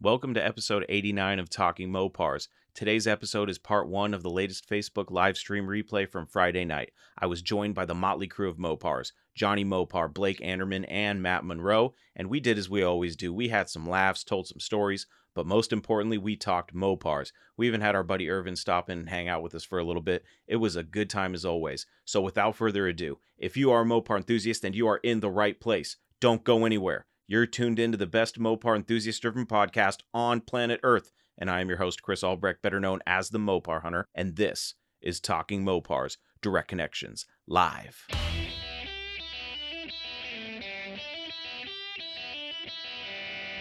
Welcome to episode 89 of Talking Mopars. Today's episode is part one of the latest Facebook live stream replay from Friday night. I was joined by the motley crew of Mopars Johnny Mopar, Blake Anderman, and Matt Monroe, and we did as we always do. We had some laughs, told some stories, but most importantly, we talked Mopars. We even had our buddy Irvin stop in and hang out with us for a little bit. It was a good time as always. So without further ado, if you are a Mopar enthusiast, then you are in the right place. Don't go anywhere. You're tuned into the best Mopar enthusiast driven podcast on planet Earth. And I am your host, Chris Albrecht, better known as the Mopar Hunter. And this is Talking Mopars Direct Connections Live.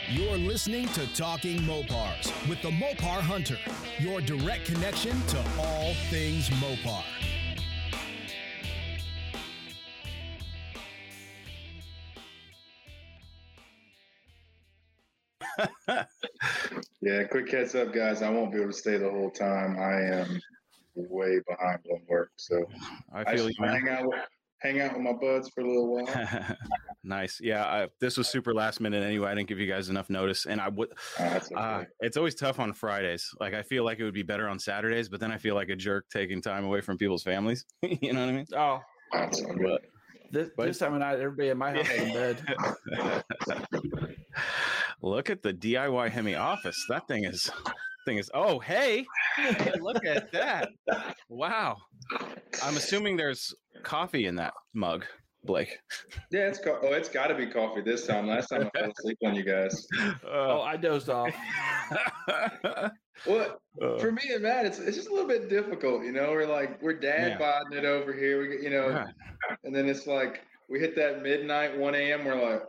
You're listening to Talking Mopars with the Mopar Hunter, your direct connection to all things Mopar. Yeah, quick heads up, guys. I won't be able to stay the whole time. I am way behind on work, so I I, feel should you, man. hang out with hang out with my buds for a little while. nice. Yeah, I, this was super last minute anyway. I didn't give you guys enough notice, and I would. Ah, okay. Uh, it's always tough on Fridays. Like I feel like it would be better on Saturdays, but then I feel like a jerk taking time away from people's families. you know what I mean? Oh, That's all good. this, But- this time of night, everybody in my house is in bed. Look at the DIY Hemi office. That thing is thing is oh hey, look at that. Wow. I'm assuming there's coffee in that mug, Blake. Yeah, it's co- oh, it's got to be coffee this time. Last time I fell asleep on you guys. Oh, I dozed off. What Uh, for me and Matt, it's it's just a little bit difficult. You know, we're like we're dad bodding it over here. We you know, yeah. and then it's like we hit that midnight, one a.m. We're like,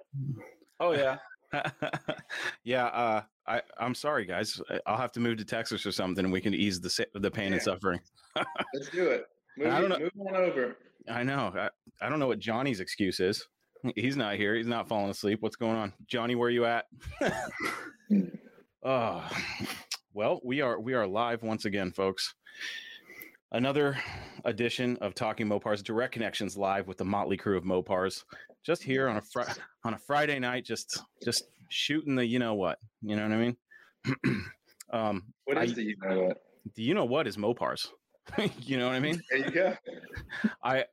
Oh yeah. yeah, uh, I, I'm sorry, guys. I'll have to move to Texas or something, and we can ease the the pain and suffering. let's do it. Move, I don't move on over. I know. I, I don't know what Johnny's excuse is. He's not here. He's not falling asleep. What's going on, Johnny? Where are you at? oh, well, we are we are live once again, folks. Another edition of Talking Mopars Direct Connections live with the motley crew of Mopars. Just here on a fri- on a Friday night, just just shooting the you know what, you know what I mean. um, What is I- the you know what? the you know what is Mopars. you know what I mean. There you go. I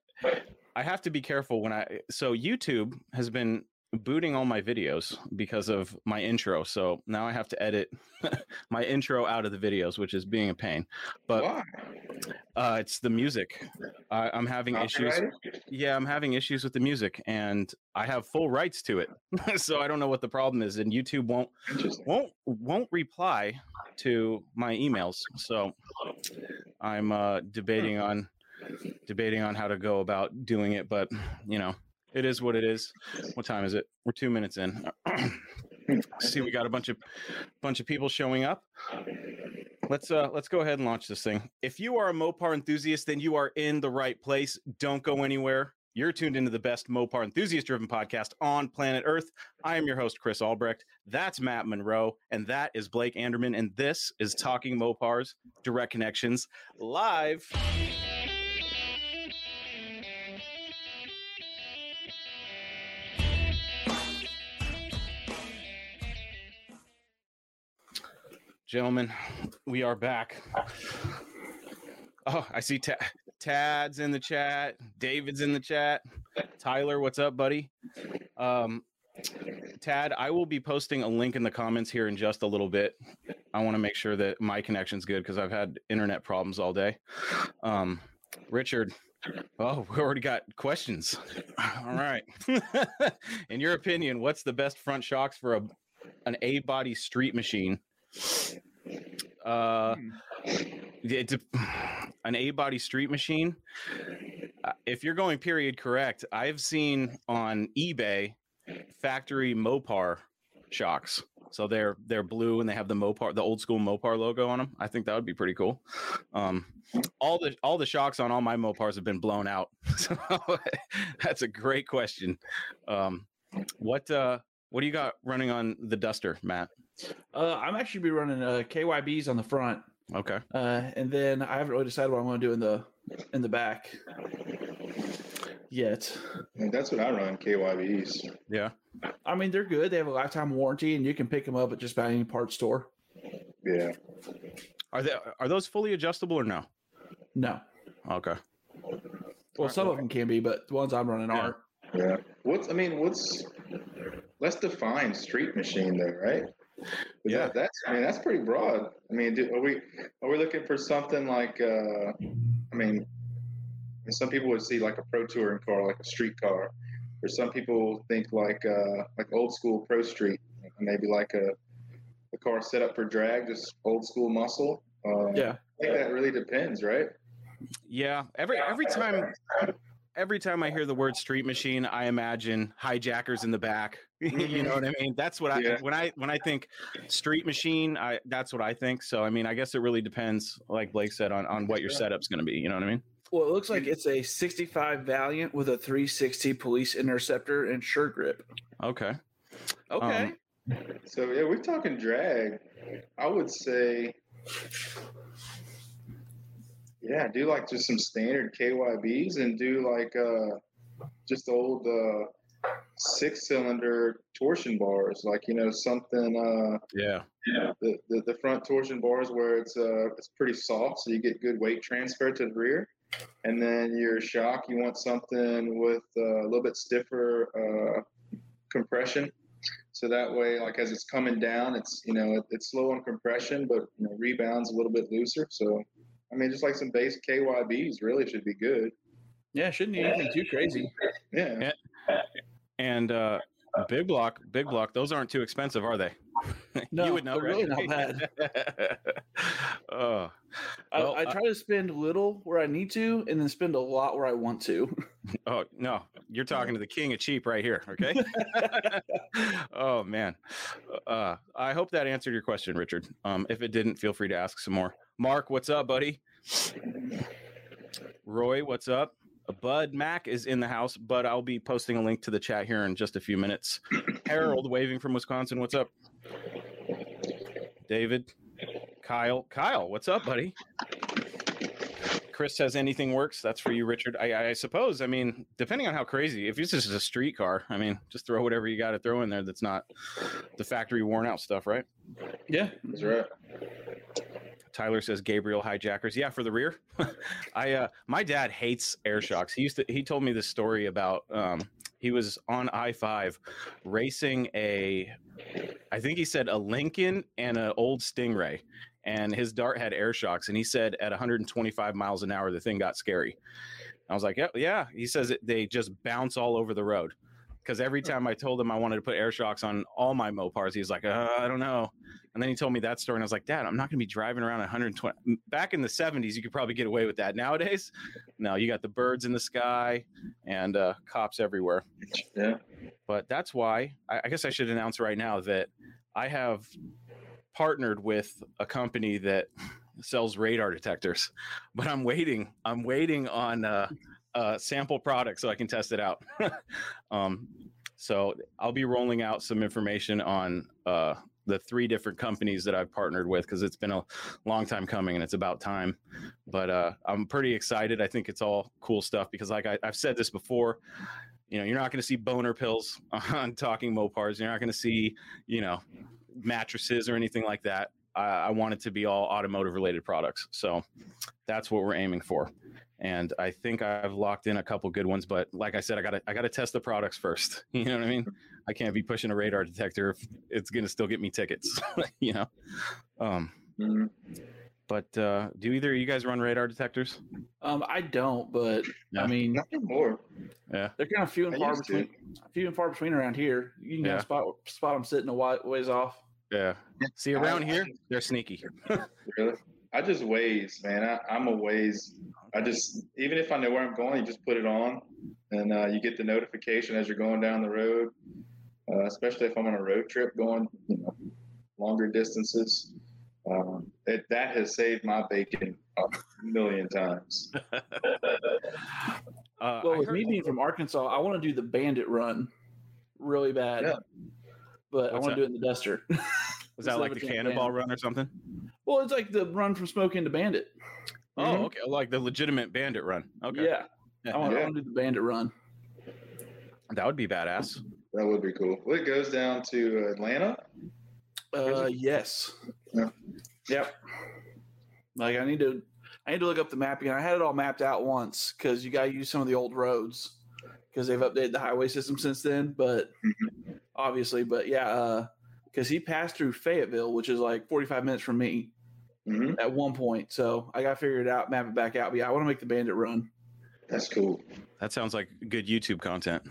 I have to be careful when I so YouTube has been booting all my videos because of my intro. So now I have to edit my intro out of the videos, which is being a pain. But uh, it's the music. I, I'm having issues. Yeah, I'm having issues with the music, and I have full rights to it. so I don't know what the problem is, and YouTube won't won't won't reply to my emails. So I'm uh, debating on debating on how to go about doing it, but you know, it is what it is. What time is it? We're two minutes in. See, we got a bunch of bunch of people showing up. Let's uh let's go ahead and launch this thing. If you are a Mopar enthusiast, then you are in the right place. Don't go anywhere. You're tuned into the best Mopar enthusiast driven podcast on planet Earth. I am your host, Chris Albrecht. That's Matt Monroe, and that is Blake Anderman, and this is Talking Mopars Direct Connections live. Gentlemen, we are back. Oh, I see Ta- Tad's in the chat. David's in the chat. Tyler, what's up, buddy? Um, Tad, I will be posting a link in the comments here in just a little bit. I want to make sure that my connection's good because I've had internet problems all day. Um, Richard, oh, we already got questions. All right. in your opinion, what's the best front shocks for a an A body street machine? Uh, it, dep- an A body street machine. Uh, if you're going period correct, I've seen on eBay factory Mopar shocks. So they're they're blue and they have the Mopar, the old school Mopar logo on them. I think that would be pretty cool. Um, all the all the shocks on all my Mopars have been blown out. So that's a great question. Um, what uh, what do you got running on the Duster, Matt? Uh, I'm actually be running uh, KYBs on the front, Okay. uh, and then I haven't really decided what I'm going to do in the in the back yet. And that's what I run, KYBs. Yeah. I mean, they're good. They have a lifetime warranty, and you can pick them up at just about any parts store. Yeah. Are they are those fully adjustable or no? No, Okay. well, some of them can be, but the ones I'm running Yeah. aren't. Yeah. What's I mean, what's let's define street machine though, right? Yeah. That, that's I mean that's pretty broad. I mean, do, are we are we looking for something like uh I mean some people would see like a pro touring car, like a street car. Or some people think like uh like old school pro street, maybe like a a car set up for drag, just old school muscle. Uh, Yeah, I think that really depends, right? Yeah. Every every time every time I hear the word street machine, I imagine hijackers in the back. you know what I mean? That's what I Yeah. when I when I think street machine, I that's what I think. So I mean, I guess it really depends, like Blake said, on on what your setup's going to be. You know what I mean? Well, it looks like it's a 65 Valiant with a 360 police interceptor and sure grip. Okay. Okay. Um, So yeah, we're talking drag. I would say, yeah, do like just some standard KYBs and do like uh, just old uh, six cylinder torsion bars, like you know something. Uh, Yeah. the, the the front torsion bars where it's uh it's pretty soft, so you get good weight transfer to the rear. And then your shock, you want something with uh, a little bit stiffer uh, compression, so that way, like as it's coming down, it's you know it, it's slow on compression, but you know, rebounds a little bit looser. So, I mean, just like some base KYBs really should be good. Yeah, shouldn't need anything too crazy. Yeah, And uh big block, big block, those aren't too expensive, are they? No, you would know, they're really not bad. oh, I, Well, I I- try to spend little where I need to, and then spend a lot where I want to. oh no, you're talking to the king of cheap right here. Okay. oh man, uh, I hope that answered your question, Richard. Um, if it didn't, feel free to ask some more. Mark, what's up, buddy? Roy, what's up? Bud Mac is in the house, but I'll be posting a link to the chat here in just a few minutes. Harold, waving from Wisconsin, what's up? David, Kyle, Kyle, what's up, buddy? Chris says anything works. That's for you, Richard. I, I suppose. I mean, depending on how crazy. If it's just a street car, I mean, just throw whatever you got to throw in there. That's not the factory worn out stuff, right? yeah, that's right. Tyler says Gabriel hijackers. Yeah, for the rear. I uh my dad hates air shocks. He used to he told me this story about um he was on I-5 racing a I think he said a Lincoln and an old Stingray and his dart had air shocks and he said at 125 miles an hour the thing got scary. I was like, "Yeah, yeah." He says it, they just bounce all over the road. Because every time I told him I wanted to put air shocks on all my Mopars, he was like, uh, I don't know. And then he told me that story, and I was like, Dad, I'm not going to be driving around 120. Back in the 70s, you could probably get away with that. Nowadays, no, you got the birds in the sky and uh, cops everywhere. Yeah. But that's why I, I guess I should announce right now that I have partnered with a company that sells radar detectors, but I'm waiting. I'm waiting on uh, uh, sample product so I can test it out. um, so I'll be rolling out some information on uh, the three different companies that I've partnered with because it's been a long time coming and it's about time. But uh, I'm pretty excited. I think it's all cool stuff because, like I, I've said this before, you know, you're not going to see boner pills on Talking Mopars. You're not going to see, you know, mattresses or anything like that. I, I want it to be all automotive related products. So that's what we're aiming for. And I think I've locked in a couple good ones, but like I said, I gotta I gotta test the products first. You know what I mean? I can't be pushing a radar detector if it's gonna still get me tickets. you know. Um, Mhm. but uh, do either of you guys run radar detectors? um, I don't, but Yeah. I mean, Not anymore. Yeah. they're kind of few and I far used to. between. Few and far between around here. You can Yeah. yeah. spot spot them sitting a wa- ways off. Yeah. See around here, they're sneaky. Really? I just Waze, man. I, I'm a Waze. I just even if I know where I'm going, you just put it on, and uh, you get the notification as you're going down the road. Uh, especially if I'm on a road trip going, you know, longer distances. Um, it, that has saved my bacon a million times. Uh, Well, I with me being from Arkansas, I want to do the Bandit run really bad. Yeah. But I want to do it in the Duster. was that like the cannonball Bandit. run or something? well, it's like the run from Smokey and the Bandit. Oh, Mhm. okay. Like the legitimate bandit run. Okay. Yeah. I want, I Yeah. to do the Bandit run. That would be badass. That would be cool. Well, it goes down to Atlanta. Uh, yes. Yeah. Yep. Like I need to, I need to look up the map again. I had it all mapped out once because you got to use some of the old roads because they've updated the highway system since then. But obviously, but yeah, because he passed through Fayetteville, which is like 45 minutes from me hmm at one point. So I got to figure it out, map it back out. But yeah, I want to make the bandit run. That's cool. That sounds like good YouTube content.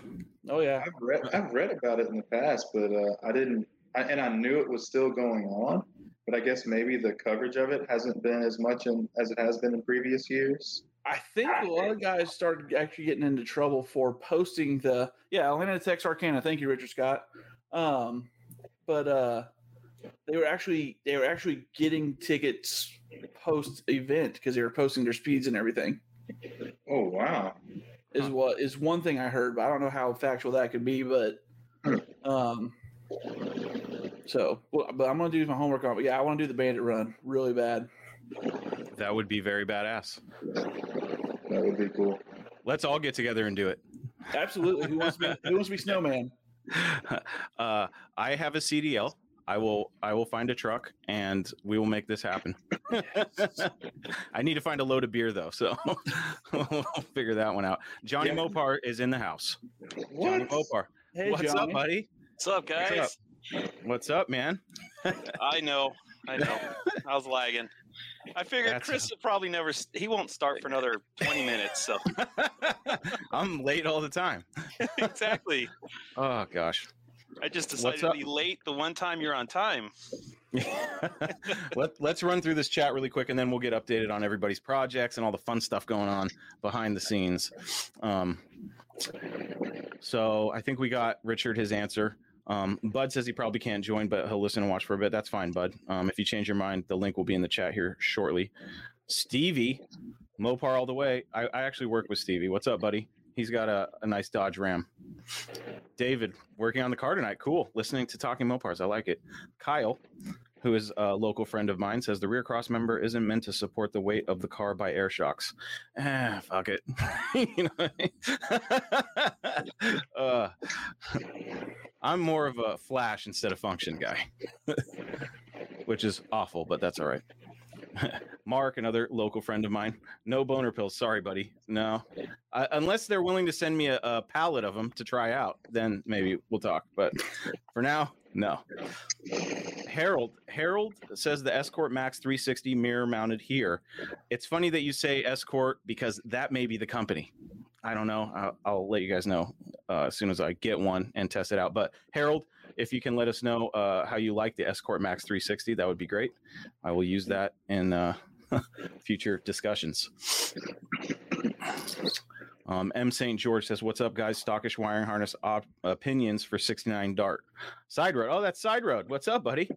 Oh yeah. I've read I've read about it in the past, but uh, I didn't. I, and I knew it was still going on, but I guess maybe the coverage of it hasn't been as much in, as it has been in previous years. I think a lot of guys started actually getting into trouble for posting the yeah Atlanta to Texarkana. Thank you, Richard Scott. Um, but uh, they were actually they were actually getting tickets post event because they were posting their speeds and everything. Oh wow! Is what is one thing I heard, but I don't know how factual that could be. But um, so well, but I'm gonna do my homework on. But yeah, I want to do the bandit run really bad. That would be very badass. That would be cool. Let's all get together and do it. Absolutely. Who wants to be Who wants to be snowman? Uh, I have a CDL. I will I will find a truck and we will make this happen. I need to find a load of beer though, so we'll figure that one out. Johnny Yeah. Mopar is in the house. Johnny What? Mopar. Hey, What's Johnny. up, buddy? What's up, guys? What's up, man? I know, I know. I was lagging. I figured That's- Chris will probably never. He won't start for another twenty minutes. So I'm late all the time. exactly. Oh gosh. I just decided to be late the one time you're on time. Let, let's run through this chat really quick and then we'll get updated on everybody's projects and all the fun stuff going on behind the scenes. Um, so I think we got Richard his answer. Um, Bud says he probably can't join, but he'll listen and watch for a bit. That's fine, Bud. Um, if you change your mind, the link will be in the chat here shortly. Stevie, Mopar all the way. I, I actually work with Stevie. What's up, buddy? He's got a, a nice Dodge Ram. David, working on the car tonight. Cool. Listening to Talking Mopars. I like it. Kyle, who is a local friend of mine, says the rear cross member isn't meant to support the weight of the car by air shocks. Ah, fuck it. uh, I'm more of a flash instead of function guy, which is awful, but that's all right. Mark, another local friend of mine, no boner pills. Sorry, buddy. No, uh, unless they're willing to send me a, a pallet of them to try out, then maybe we'll talk. But for now, no. Harold Harold says the Escort Max 360 mirror mounted here. It's funny that you say Escort because that may be the company. I don't know. I'll, I'll let you guys know uh, as soon as I get one and test it out. But Harold, if you can let us know uh, how you like the Escort Max 360, that would be great. I will use that in uh, future discussions. Um, M. St. George says, What's up, guys? Stockish wiring harness op- opinions for 69 Dart. Side road. Oh, that's side road. What's up, buddy?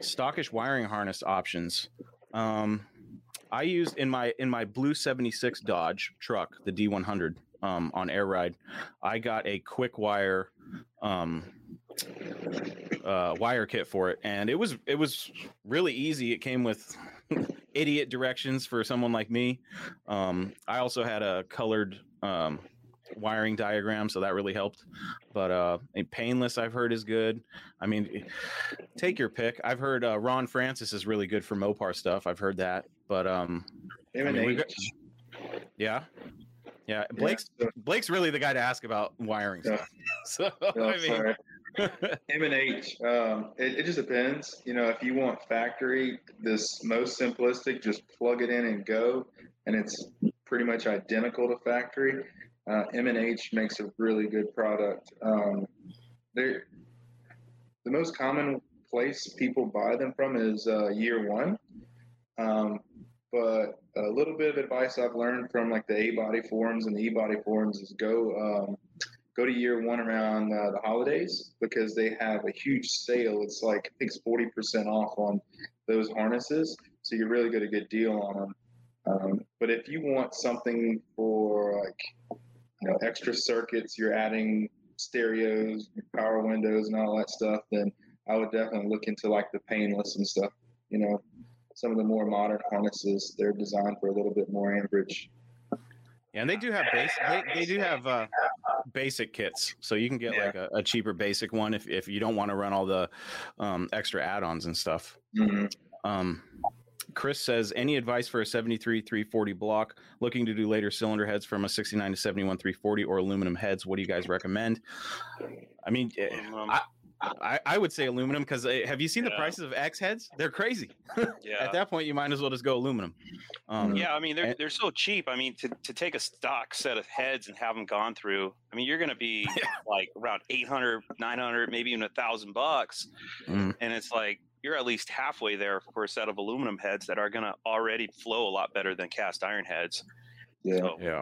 Stockish wiring harness options. Um, I used in my in my blue 76 Dodge truck, the D100, um, on air ride. I got a quick wire um, uh, wire kit for it, and it was it was really easy. It came with idiot directions for someone like me. Um, I also had a colored um, wiring diagram, so that really helped. But uh, a painless, I've heard, is good. I mean, take your pick. I've heard uh, Ron Francis is really good for Mopar stuff. I've heard that, but um, I mean, got- yeah, yeah. Blake's so- Blake's really the guy to ask about wiring Yeah. stuff. So No, I mean, sorry. M and H. Um, it, it just depends. You know, if you want factory, this most simplistic, just plug it in and go, and it's pretty much identical to factory. Uh, M and H makes a really good product. Um, the most common place people buy them from is uh, year one. Um, but a little bit of advice I've learned from like the A body forums and the E body forums is go um, go to year one around uh, the holidays because they have a huge sale. It's like I think it's forty percent off on those harnesses, so you really get a good deal on them. Um, but if you want something for like you know extra circuits, you're adding stereos, power windows, and all that stuff, then I would definitely look into like the painless and stuff. You know, some of the more modern harnesses they're designed for a little bit more amperage. Yeah, and they do have base. They, they do have uh, basic kits, so you can get Yeah. like a, a cheaper basic one if if you don't want to run all the um, extra add-ons and stuff. Mhm. Um, Chris says, any advice for a 73 340 block looking to do later cylinder heads from a 69 to 71 340 or aluminum heads? What do you guys recommend? I mean, eh, Um, I, I, I would say aluminum because have you seen the prices of X heads? They're crazy. yeah. At that point, you might as well just go aluminum. Um, Yeah, I mean they're And- they're so cheap. I mean to, to take a stock set of heads and have them gone through. I mean you're going to be like around 800, 900, maybe even a thousand bucks, Mm. and it's like you're at least halfway there for a set of aluminum heads that are going to already flow a lot better than cast iron heads. Yeah. So Yeah.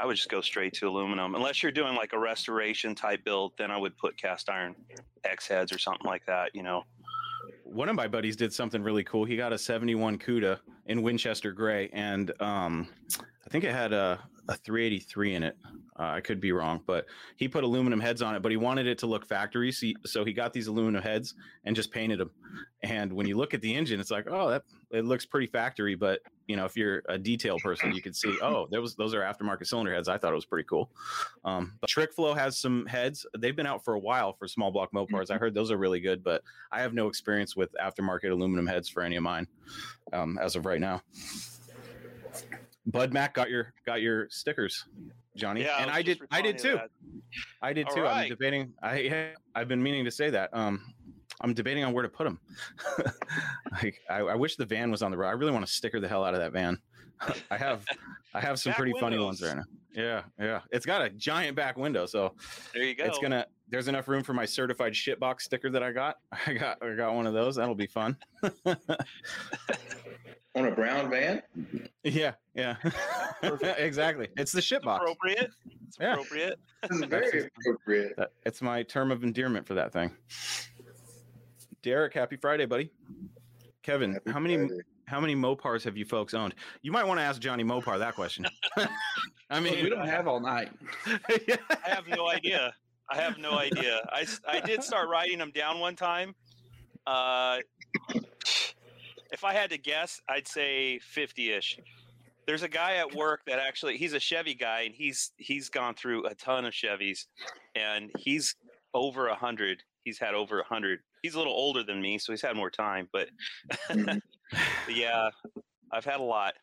I would just go straight to aluminum, unless you're doing like a restoration type build. Then I would put cast iron X heads or something like that. You know. one of my buddies did something really cool. He got a 71 CUDA in Winchester gray, and um, I think it had a, a 383 in it. Uh, I could be wrong, but he put aluminum heads on it, but he wanted it to look factory. So he, so he got these aluminum heads and just painted them. And when you look at the engine, it's like, oh, that it looks pretty factory. But you know, if you're a detail person, you can see, oh, there was those are aftermarket cylinder heads. I thought it was pretty cool. Um, but Trick Flow has some heads. They've been out for a while for small block Mopars. I heard those are really good, but I have no experience with aftermarket aluminum heads for any of mine um, as of right now. Bud Mac got your got your stickers, Johnny, Yeah, and was I did I did too. to I did All too. I'm debating. I I've been meaning to say that. Um, I'm debating on where to put them. like I, I wish the van was on the road. I really want to sticker the hell out of that van. I have I have some Back pretty funny ones right now. Yeah, yeah. It's got a giant back window, so. There you go. it's gonna. There's enough room for my certified shitbox sticker that I got. I got I got one of those. That'll be fun. On a brown van? Yeah, yeah. exactly. It's the It's shitbox. appropriate. It's appropriate. This is very appropriate. It's my term of endearment for that thing. Derek, happy Friday, buddy. Kevin, Happy how many Friday. how many Mopars have you folks owned? You might want to ask Johnny Mopar that question. I I mean, mean, we don't have all night. I have no idea. I have no idea. I, I did start writing them down one time. Uh, if I had to guess, I'd say 50 ish. There's a guy at work that actually he's a Chevy guy and he's he's gone through a ton of Chevys and he's over a hundred. He's had over a hundred. He's a little older than me, so he's had more time. But, Mhm. but yeah, I've had a lot.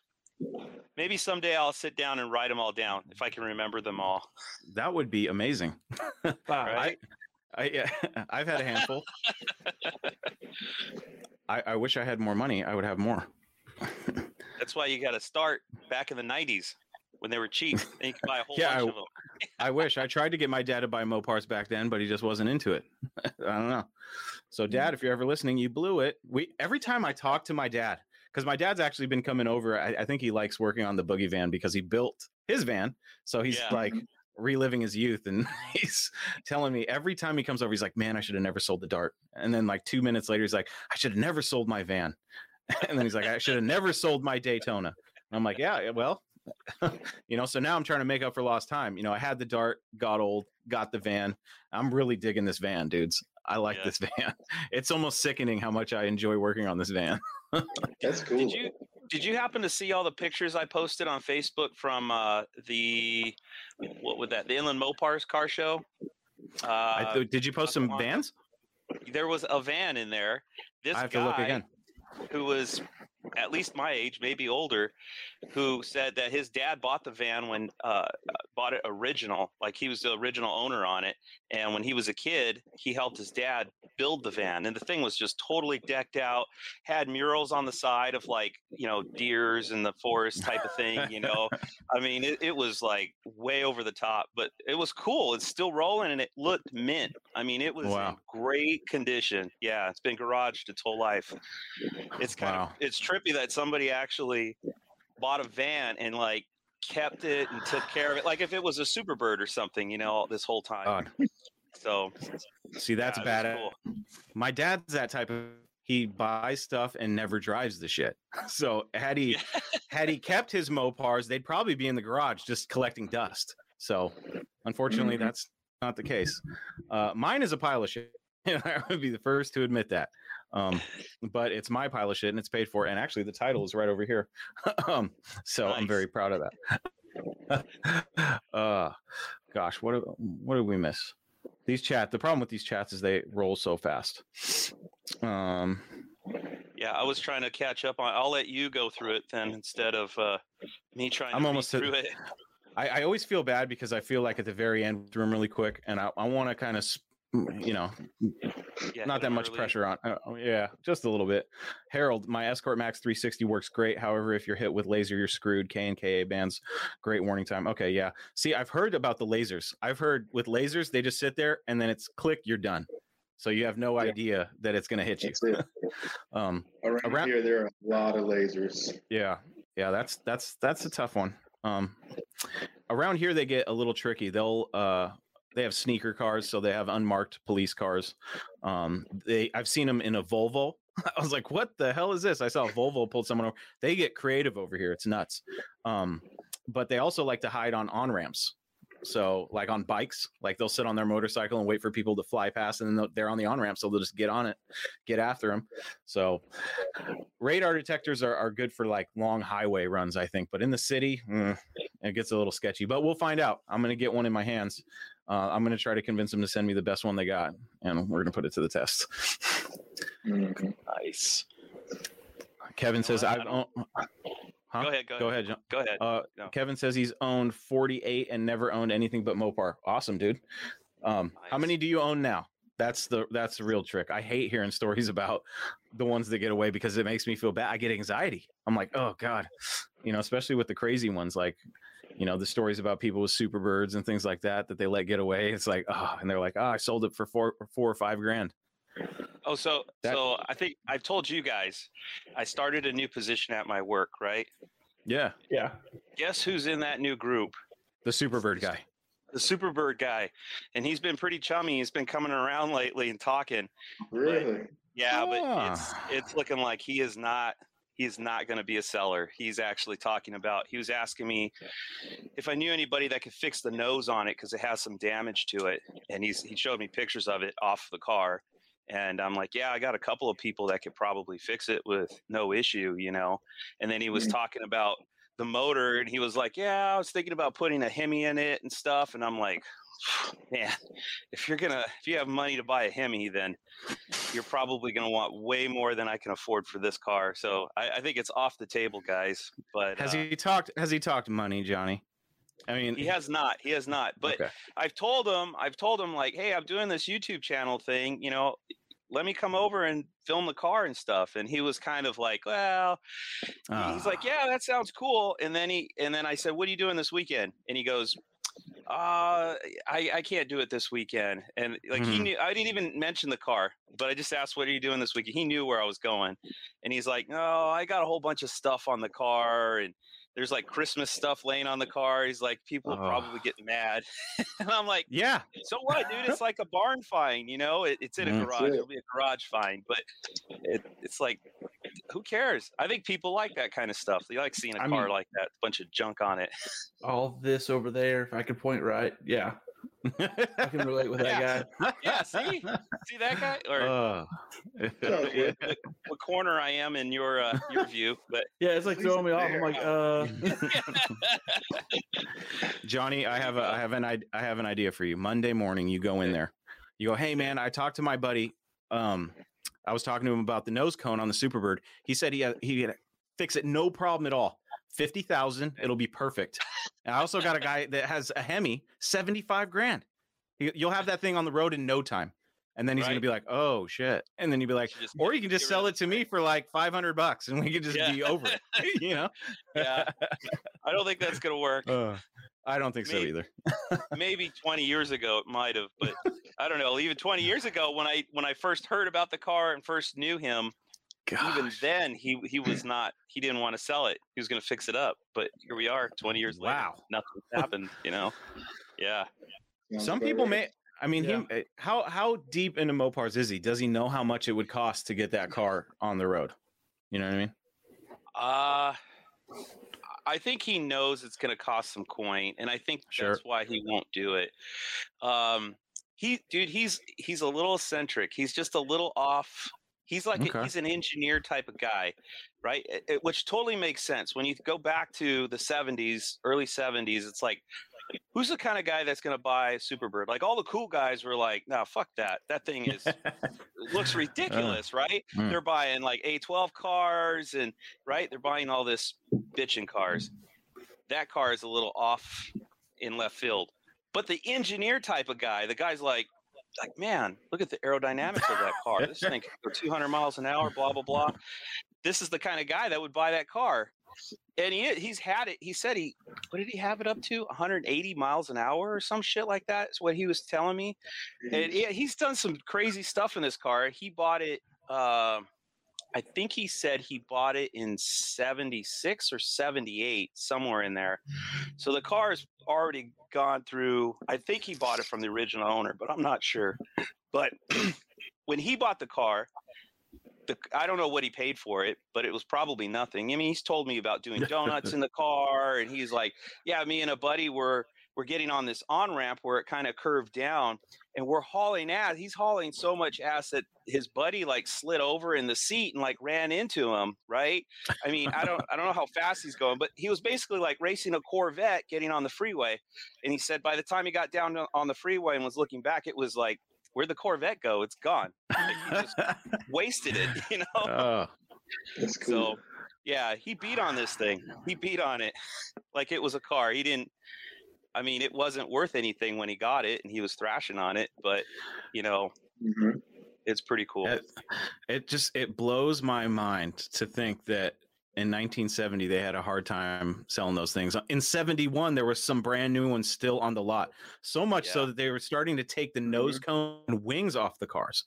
Maybe someday I'll sit down and write them all down if I can remember them all. that would be amazing. Wow. Right? I yeah, I've had a handful. I, I wish I had more money. I would have more. That's why you got to start back in the '90s when they were cheap, and you could buy a whole Yeah, bunch I- of them. I wish I tried to get my dad to buy Mopars back then, but he just wasn't into it. I don't know. So, mm. Dad, if you're ever listening, you blew it. We every time I talk to my dad, because my dad's actually been coming over. I, I think he likes working on the boogie van because he built his van, so he's Yeah. like reliving his youth, and he's telling me every time he comes over, he's like, "Man, I should have never sold the Dart." And then like two minutes later, he's like, "I should have never sold my van." And then he's like, "I should have never sold my Daytona." And I'm like, "Yeah, well." you know, so now I'm trying to make up for lost time. You know, I had the dart, got old, got the van. I'm really digging this van, dudes. I like Yeah. this van. It's almost sickening how much I enjoy working on this van. That's cool. Did you did you happen to see all the pictures I posted on Facebook from uh, the what would that the Inland Mopars car show? I Uh, th- did you post some on- vans? there was a van in there. This I have guy to look again. who was at least my age, maybe older, who said that his dad bought the van when uh, bought it original, like he was the original owner on it. And when he was a kid, he helped his dad build the van, and the thing was just totally decked out. Had murals on the side of like you know deers in the forest type of thing. You know, I mean, it, it was like way over the top, but it was cool. It's still rolling, and it looked mint. I mean, it was Wow. in great condition. Yeah, it's been garaged its whole life. It's kind Wow. of it's trippy that somebody actually bought a van and like kept it and took care of it, like if it was a Superbird or something, you know, this whole time. God. So See, that's yeah, bad. cool. My dad's that type of. He buys stuff and never drives the shit. So had he had he kept his Mopars, they'd probably be in the garage just collecting dust. So unfortunately, Mhm. that's not the case. Uh, mine is a pile of shit. And I would be the first to admit that. Um, but it's my pile of shit and it's paid for. And actually, the title is right over here. um, so I'm very proud of that. uh, gosh, what what did we miss? These chat. The problem with these chats is they roll so fast. Um, Yeah, I was trying to catch up on. I'll let you go through it then instead of uh, me trying. I'm to almost through it. I, I always feel bad because I feel like at the very end through them really quick, and I, I want to kind of, you know, Yeah, not that much early. pressure on. Uh, oh, yeah, just a little bit. Harold, my Escort Max 360 works great. However, if you're hit with laser, you're screwed. K and KA bands, great warning time. Okay, yeah. See, I've heard about the lasers. I've heard with lasers, they just sit there and then it's click, you're done. So you have no Yeah. idea that it's going to hit you. That's it. Um, Around, Around- here, there are a lot of lasers. yeah, yeah, that's that's that's a tough one. Um, around here they get a little tricky. They'll uh, they have sneaker cars, so they have unmarked police cars. Um, they I've seen them in a Volvo. I was like, what the hell is this? I saw a Volvo pulled someone over. They get creative over here. It's nuts. Um, but they also like to hide on on ramps. So like on bikes, like they'll sit on their motorcycle and wait for people to fly past, and then they're on the on ramp, so they'll just get on it, get after them. So radar detectors are, are good for like long highway runs, I think, but in the city, mm, it gets a little sketchy. But we'll find out. I'm going to get one in my hands. Uh, I'm going to try to convince them to send me the best one they got, and we're going to put it to the test. Mhm. Nice. Kevin says, I "I've owned." Huh? Go ahead. Go, Go ahead. ahead, Go ahead. Uh, No. Kevin says he's owned 48 and never owned anything but Mopar. Awesome, dude. Um, How many do you own now? That's the that's the real trick. I hate hearing stories about the ones that get away because it makes me feel bad. I get anxiety. I'm like, oh god, you know, especially with the crazy ones, like you know the stories about people with super birds and things like that that they let get away. It's like, oh, and they're like, oh, I sold it for four four or five grand. Oh, so That- so I think I've told you guys, I started a new position at my work, right? Yeah, Yeah. Guess who's in that new group? the super bird guy. The super bird guy, and he's been pretty chummy. He's been coming around lately and talking. Really? Yeah, but it's Ah. it's looking like he is not he is not going to be a seller. He's actually talking about. He was asking me if I knew anybody that could fix the nose on it because it has some damage to it, and he's he showed me pictures of it off the car, and I'm like, yeah, I got a couple of people that could probably fix it with no issue, you know. And then he was Mhm. talking about the motor, and he was like, yeah, I was thinking about putting a Hemi in it and stuff, and I'm like. Man, if you're gonna if you have money to buy a Hemi, then you're probably gonna want way more than I can afford for this car. So I, I think it's off the table, guys. But Has uh, he talked? Has he talked money, Johnny? I mean, he has not. He has not. But okay. I've told him. I've told him like, hey, I'm doing this YouTube channel thing. You know, let me come over and film the car and stuff. And he was kind of like, well, he's like, Ah. yeah, that sounds cool. And then he and then I said, what are you doing this weekend? And he goes. Uh, I, I can't do it this weekend, and like he Mhm. knew I didn't even mention the car, but I just asked, "What are you doing this weekend?" He knew where I was going, and he's like, "No, I got a whole bunch of stuff on the car, and there's like Christmas stuff laying on the car." He's like, "People will probably Oh. get mad," and I'm like, yeah, so what, dude? It's like a barn find, you know. It, it's in a Mm. garage. It. It'll be a garage find, but it, it's like, who cares? I think people like that kind of stuff. They like seeing a I car mean- like that, a bunch of junk on it. All this over there, if I could point right. Yeah. I can relate with that guy. yeah, see, see that guy, or Uh, Sounds good. what corner I am in your uh, your view, but Yeah, it's like throwing me it's off. I'm like, uh, Johnny, I have a I have an I have an idea for you. Monday morning, you go in there. You go, hey man, I talked to my buddy. Um, I was talking to him about the nose cone on the Superbird. He said he had, he had fix it no problem at all. Fifty thousand, it'll be perfect. And I also got a guy that has a Hemi, seventy five grand. You- You'll have that thing on the road in no time. And then he's gonna be like, "Oh shit!" And then you'd be like, just "Or you can just sell it to me for like five hundred bucks, and we can just Yeah. be over it." you know? yeah, I don't think that's gonna work. Uh, I don't think so either. maybe 20 years ago it might have but i don't know even 20 years ago when i when i first heard about the car and first knew him even then he he was not he didn't want to sell it he was going to fix it up but here we are 20 years Wow. later nothing's happened you know yeah Some people may. I mean, Yeah. he. How how deep into Mopars is he? Does he know how much it would cost to get that car on the road? You know what I mean? uh I think he knows it's going to cost some coin, and I think Sure. that's why he won't do it. Um, he, dude, he's he's a little eccentric. He's just a little off. He's like a- he's an engineer type of guy, right? It- it- which totally makes sense when you go back to the '70s, early '70s. It's like, who's the kind of guy that's going to buy Superbird? Like all the cool guys were like, "No, fuck that. That thing is looks ridiculous, right? Mm. They're buying like A12 cars and right, they're buying all this bitching cars. That car is a little off in left field. But the engineer type of guy, the guy's like, like man, look at the aerodynamics of that car. This thing can go 200 miles an hour, blah blah blah. This is the kind of guy that would buy that car. And he he's had it. He said he what did he have it up to? 180 miles an hour or some shit like that. Is what he was telling me. And yeah, he's done some crazy stuff in this car. He bought it. Uh, I think he said he bought it in 76 or 78, somewhere in there. So the car's already gone through. I think he bought it from the original owner, but I'm not sure. But when he bought the car, the, I don't know what he paid for it, but it was probably nothing. I mean, he's told me about doing donuts in the car, and he's like, "Yeah, me and a buddy were we're getting on this on ramp where it kind of curved down, and we're hauling ass. He's hauling so much ass that his buddy like slid over in the seat and like ran into him. Right? I mean, I don't I don't know how fast he's going, but he was basically like racing a Corvette getting on the freeway. And he said by the time he got down on the freeway and was looking back, it was like. Where'd the Corvette go? It's gone. Like, he just wasted it, you know. oh, That's cool. So, yeah, he beat on this thing. He beat on it like it was a car. He didn't. I mean, it wasn't worth anything when he got it, and he was thrashing on it. But you know, Mhm. it's pretty cool. it, it just it blows my mind to think that in 1970 they had a hard time selling those things. In 71 there were some brand new ones still on the lot. So much so that they were starting to take the nose cone and wings off the cars.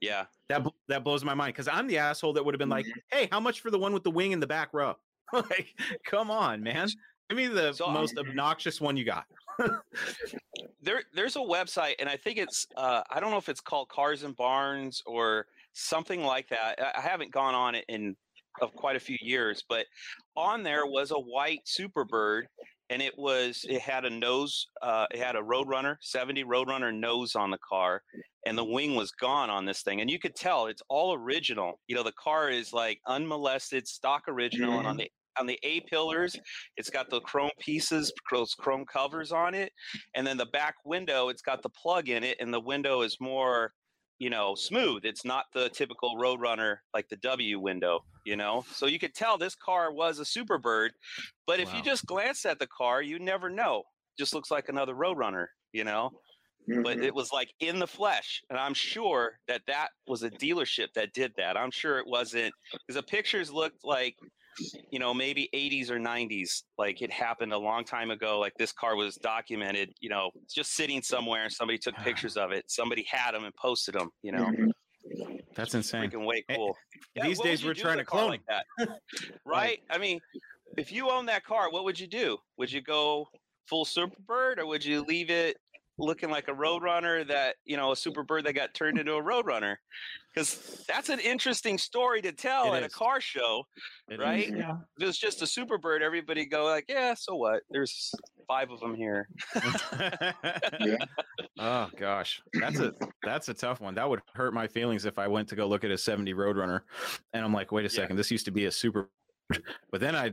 yeah, That that blows my mind because I'm the asshole that would have been like, "Hey, how much for the one with the wing in the back row?" like, come on, man, give me the So, um, most obnoxious one you got. there there's a website, and I think it's uh, I don't know if it's called Cars and Barns or something like that. I, I haven't gone on it in of quite a few years, but on there was a white Superbird, and it was it had a nose, uh, it had a Roadrunner 70 Roadrunner nose on the car, and the wing was gone on this thing, and you could tell it's all original. You know, the car is like unmolested, stock original, and on the on the A pillars, it's got the chrome pieces, those chrome covers on it, and then the back window, it's got the plug in it, and the window is more, you know, smooth. It's not the typical Roadrunner like the W window, you know. So you could tell this car was a Superbird, but if you just glance at the car, you never know. Just looks like another Roadrunner, you know but Mhm. it was like in the flesh and i'm sure that that was a dealership that did that i'm sure it wasn't because the pictures looked like you know maybe 80s or 90s like it happened a long time ago like this car was documented you know just sitting somewhere and somebody took pictures of it somebody had them and posted them you know? Mhm. That's insane. freaking way Eh, cool. These what days we're trying to clone like that? right? I mean if you own that car what would you do? Would you go full superbird or would you leave it looking like a roadrunner that you know a superbird that got turned into a roadrunner because that's an interesting story to tell It at a car show It right? is. Mhm. if it was just a superbird everybody go like yeah so what there's five of them here Yeah. Oh gosh, that's a that's a tough one. That would hurt my feelings if I went to go look at a 70 Roadrunner and I'm like, wait a Yeah. second, this used to be a super but then I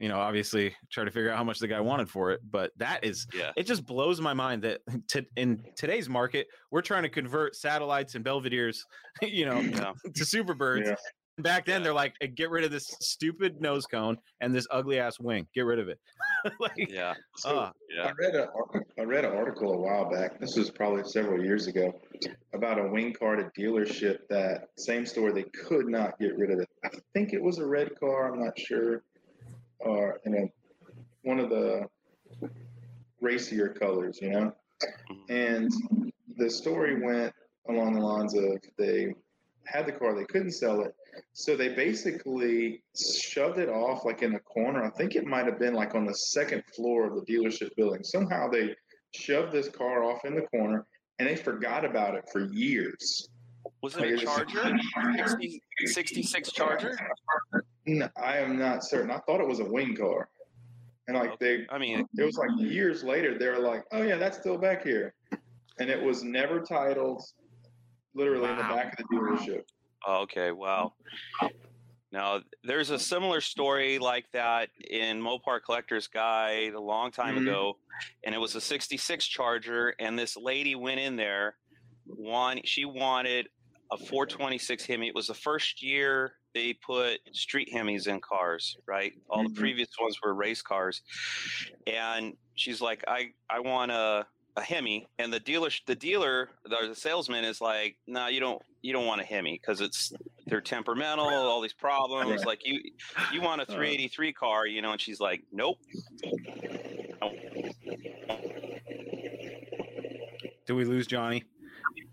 you know, obviously try to figure out how much the guy wanted for it, but that is yeah it just blows my mind that to, in today's market, we're trying to convert satellites and Belvederes, you know, yeah to Superbirds. Yeah. Back then, Yeah. they're like, get rid of this stupid nose cone and this ugly ass wing. Get rid of it. like, yeah So ah, yeah I read a I read an article a while back. This was probably several years ago about a wing car at a dealership that same store they could not get rid of it. I think it was a red car. I'm not sure, or in a one of the racier colors, you know. Mhm. And the story went along the lines of they had the car, they couldn't sell it, so they basically shoved it off like in a corner. I think it might have been like on the second floor of the dealership building. Somehow they shoved this car off in the corner and they forgot about it for years. was it Like, a charger 60, 66 charger I am not certain. I thought it was a wing car. And like they i mean it was like years later they were like, "Oh yeah, that's still back here." And it was never titled literally in the back of the dealership. oh, okay wow Now, there's a similar story like that in Mopar Collector's Guide a long time Mhm. ago, and it was a '66 Charger, and this lady went in there, one she wanted a 426 Hemi. It was the first year they put street Hemis in cars, right? All Mhm. the previous ones were race cars, and she's like, "I I want a a Hemi," and the dealer the dealer the, the salesman is like, "No, you don't you don't want a Hemi because it's they're temperamental, all these problems. Right. Like you you want a 383 car, you know?" And she's like, "Nope." Did we lose Johnny?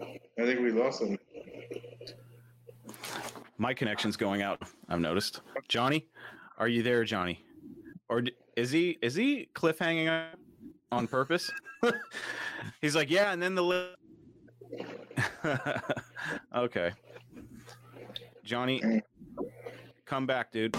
I think we lost him. My connection's going out. I've noticed. Johnny, are you there, Johnny? Or is he is he cliffhanging on- on purpose? He's like, yeah, and then the li- okay. Johnny, come back, dude.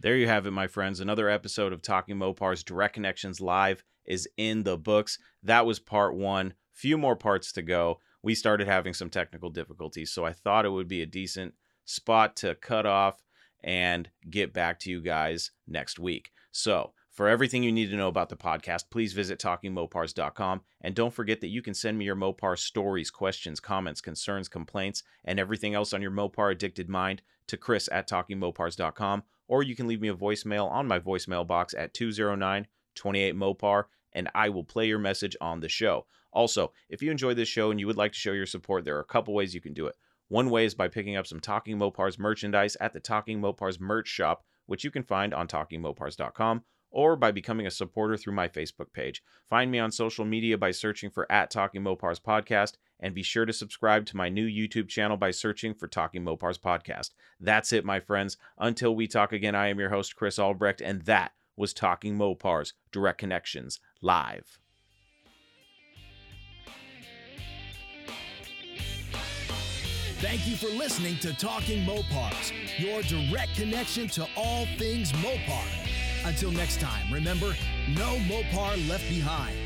There you have it, my friends. Another episode of Talking Mopars Direct Connections Live is in the books. That was part one. Few more parts to go. We started having some technical difficulties, so I thought it would be a decent spot to cut off and get back to you guys next week. So, for everything you need to know about the podcast, please visit talkingmopars.com. And don't forget that you can send me your Mopar stories, questions, comments, concerns, complaints, and everything else on your Mopar addicted mind to Chris at talkingmopars.com. Or you can leave me a voicemail on my voicemail box at 209 28 Mopar, and I will play your message on the show. Also, if you enjoy this show and you would like to show your support, there are a couple ways you can do it. One way is by picking up some Talking Mopars merchandise at the Talking Mopars merch shop, which you can find on talkingmopars.com, or by becoming a supporter through my Facebook page. Find me on social media by searching for at Talking Mopars Podcast, and be sure to subscribe to my new YouTube channel by searching for Talking Mopars Podcast. That's it, my friends. Until we talk again, I am your host, Chris Albrecht, and that was Talking Mopars Direct Connections Live. Thank you for listening to Talking Mopars, your direct connection to all things Mopar. Until next time, remember, no Mopar left behind.